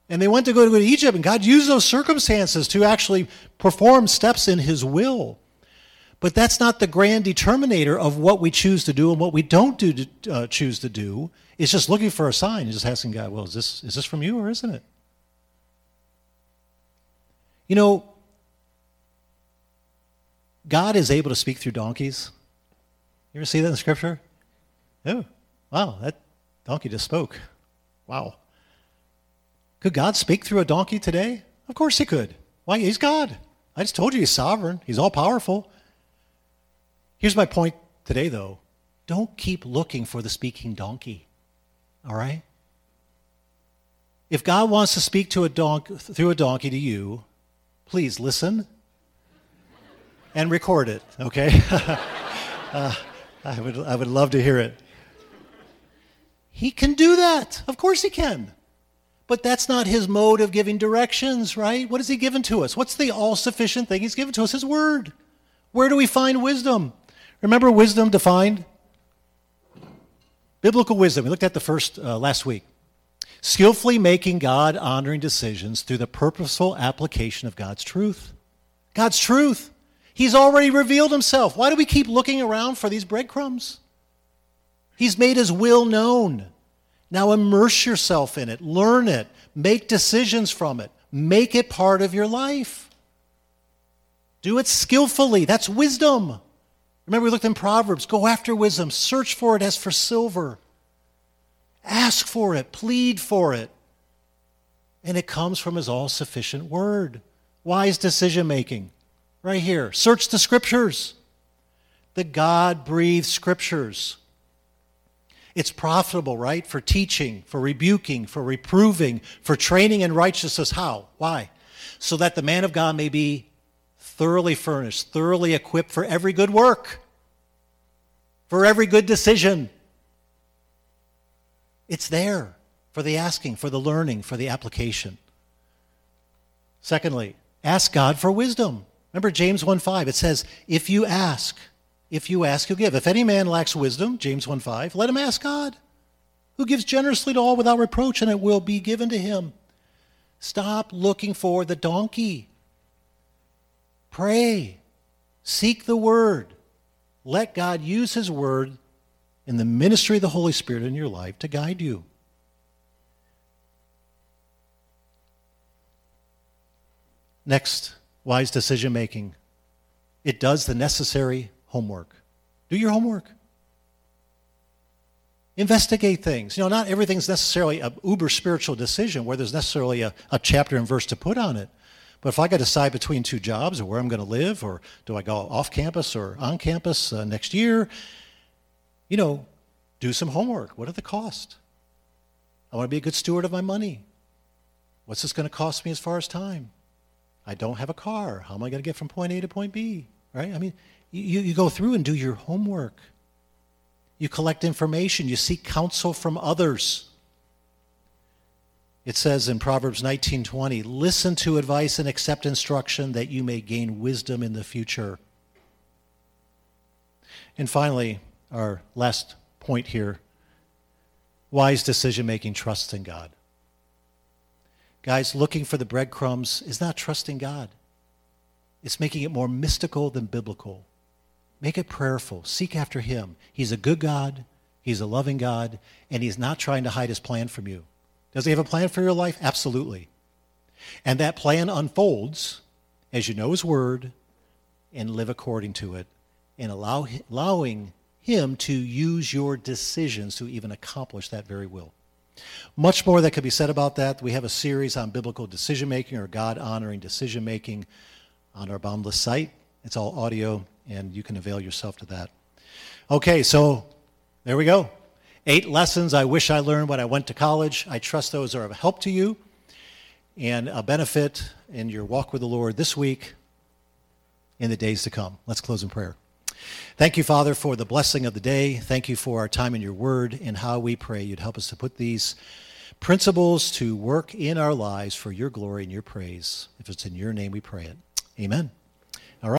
And they went to go to Egypt, and God used those circumstances to actually perform steps in His will. But that's not the grand determinator of what we choose to do and what we don't do to, uh, choose to do. It's just looking for a sign and just asking God, well, is this, is this from you or isn't it? You know, God is able to speak through donkeys. You ever see that in Scripture? Oh, wow, that donkey just spoke. Wow. Could God speak through a donkey today? Of course he could. Why? He's God. I just told you he's sovereign, he's all powerful. Here's my point today, though don't keep looking for the speaking donkey, all right? If God wants to speak to a donk- through a donkey to you, please listen and record it, okay? uh, I, would, I would love to hear it. He can do that. Of course he can. But that's not his mode of giving directions, right? What has he given to us? What's the all sufficient thing he's given to us? His word. Where do we find wisdom? Remember wisdom defined? Biblical wisdom. We looked at the first uh, last week. Skillfully making God honoring decisions through the purposeful application of God's truth. God's truth. He's already revealed himself. Why do we keep looking around for these breadcrumbs? He's made his will known. Now immerse yourself in it, learn it, make decisions from it, Make it part of your life. Do it skillfully. That's wisdom. Remember, we looked in Proverbs go after wisdom, search for it as for silver. Ask for it, plead for it. And it comes from his all sufficient word. Wise decision making. Right here. Search the scriptures. The God breathed scriptures. It's profitable, right? For teaching, for rebuking, for reproving, for training in righteousness. How? Why? So that the man of God may be thoroughly furnished, thoroughly equipped for every good work, for every good decision. It's there for the asking, for the learning, for the application. Secondly, ask God for wisdom. Remember James 1:5 it says, "If you ask, if you ask, he'll give. If any man lacks wisdom, James 1:5, let him ask God, who gives generously to all without reproach, and it will be given to him." Stop looking for the donkey. Pray. Seek the word. Let God use his word in the ministry of the Holy Spirit in your life to guide you. Next, wise decision making. It does the necessary homework. Do your homework. Investigate things. You know, not everything's necessarily a uber spiritual decision where there's necessarily a, a chapter and verse to put on it. But if I got to decide between two jobs or where I'm going to live, or do I go off campus or on campus uh, next year, you know, do some homework. What are the costs? I want to be a good steward of my money. What's this going to cost me as far as time? I don't have a car. How am I going to get from point A to point B? Right? I mean, you, you go through and do your homework. You collect information. You seek counsel from others. It says in Proverbs 19:20, "Listen to advice and accept instruction that you may gain wisdom in the future." And finally, our last point here, wise decision making trusts in God. Guys, looking for the breadcrumbs is not trusting God. It's making it more mystical than biblical. Make it prayerful. Seek after Him. He's a good God, He's a loving God, and He's not trying to hide His plan from you. Does He have a plan for your life? Absolutely. And that plan unfolds as you know His Word and live according to it, and allow, allowing Him to use your decisions to even accomplish that very will. Much more that could be said about that. We have a series on biblical decision making or God honoring decision making on our Boundless site. It's all audio, and you can avail yourself to that. Okay, so there we go. Eight lessons I wish I learned when I went to college. I trust those are of help to you and a benefit in your walk with the Lord this week in the days to come. Let's close in prayer. Thank you, Father, for the blessing of the day. Thank you for our time in your word and how we pray you'd help us to put these principles to work in our lives for your glory and your praise. If it's in your name we pray it. Amen.